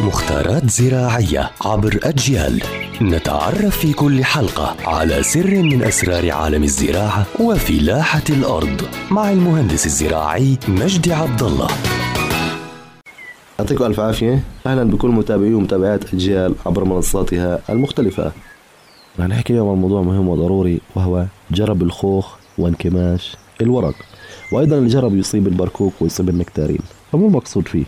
مختارات زراعية عبر أجيال. نتعرف في كل حلقة على سر من أسرار عالم الزراعة وفلاحة الأرض مع المهندس الزراعي مجدي عبد الله يعطيكم ألف عافية. أهلا بكل متابعي ومتابعات أجيال عبر منصاتها المختلفة. رح نحكي اليوم عن موضوع مهم وضروري وهو جرب الخوخ وانكماش الورق. وأيضا الجرب يصيب البركوك ويصيب النكتارين. فمو المقصود فيه.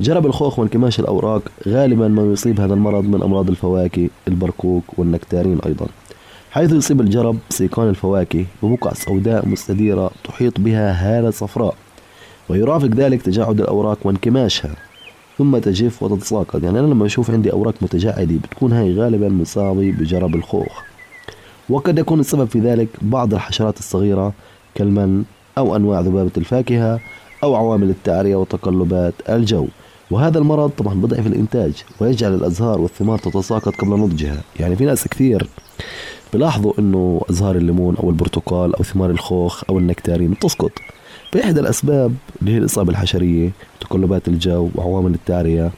جرب الخوخ وانكماش الأوراق غالبا ما يصيب هذا المرض من أمراض الفواكه البركوك والنكتارين أيضا. حيث يصيب الجرب سيقان الفواكه ببقع سوداء مستديرة تحيط بها هالة صفراء ويرافق ذلك تجاعد الأوراق وانكماشها. ثم تجف وتتساقط. يعني أنا لما أشوف عندي أوراق متجعدة بتكون هاي غالبا مصابة بجرب الخوخ. وقد يكون السبب في ذلك بعض الحشرات الصغيرة كالمن أو أنواع ذبابة الفاكهة أو عوامل التعرية وتقلبات الجو. وهذا المرض طبعا بضعف الإنتاج ويجعل الأزهار والثمار تتساقط قبل نضجها. يعني في ناس كثير بلاحظوا إنه أزهار الليمون أو البرتقال أو ثمار الخوخ أو النكتارين بتسقط. بإحدى الأسباب اللي هي الإصابة الحشرية تقلبات الجو وعوامل التعرية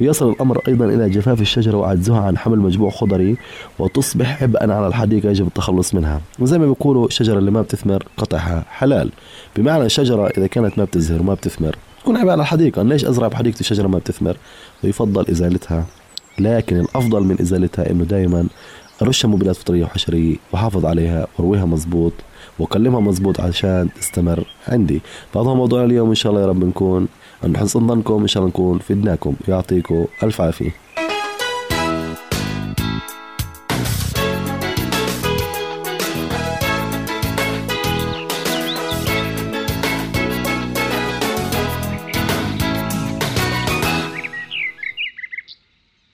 ويصل الأمر أيضا إلى جفاف الشجرة وعجزها عن حمل مجموع خضري وتصبح عبئا على الحديقة يجب التخلص منها. وزي ما بيقولوا الشجرة اللي ما بتثمر قطعها حلال. بمعنى الشجرة إذا كانت ما بتزهر وما بتثمر. تكون عبئة على الحديقة ليش أزرع بحديقتي شجرة ما بتثمر؟ ويفضل إزالتها. لكن الأفضل من إزالتها إنه دائما أرشها مبيدات فطرية وحشرية وحافظ عليها وأرويها مزبوط وأكلمها مزبوط عشان تستمر عندي. فهذا موضوعنا اليوم إن شاء الله يا رب نكون عند حسن ظنكم إن شاء الله نكون فدناكم. يعطيكم ألف عافية.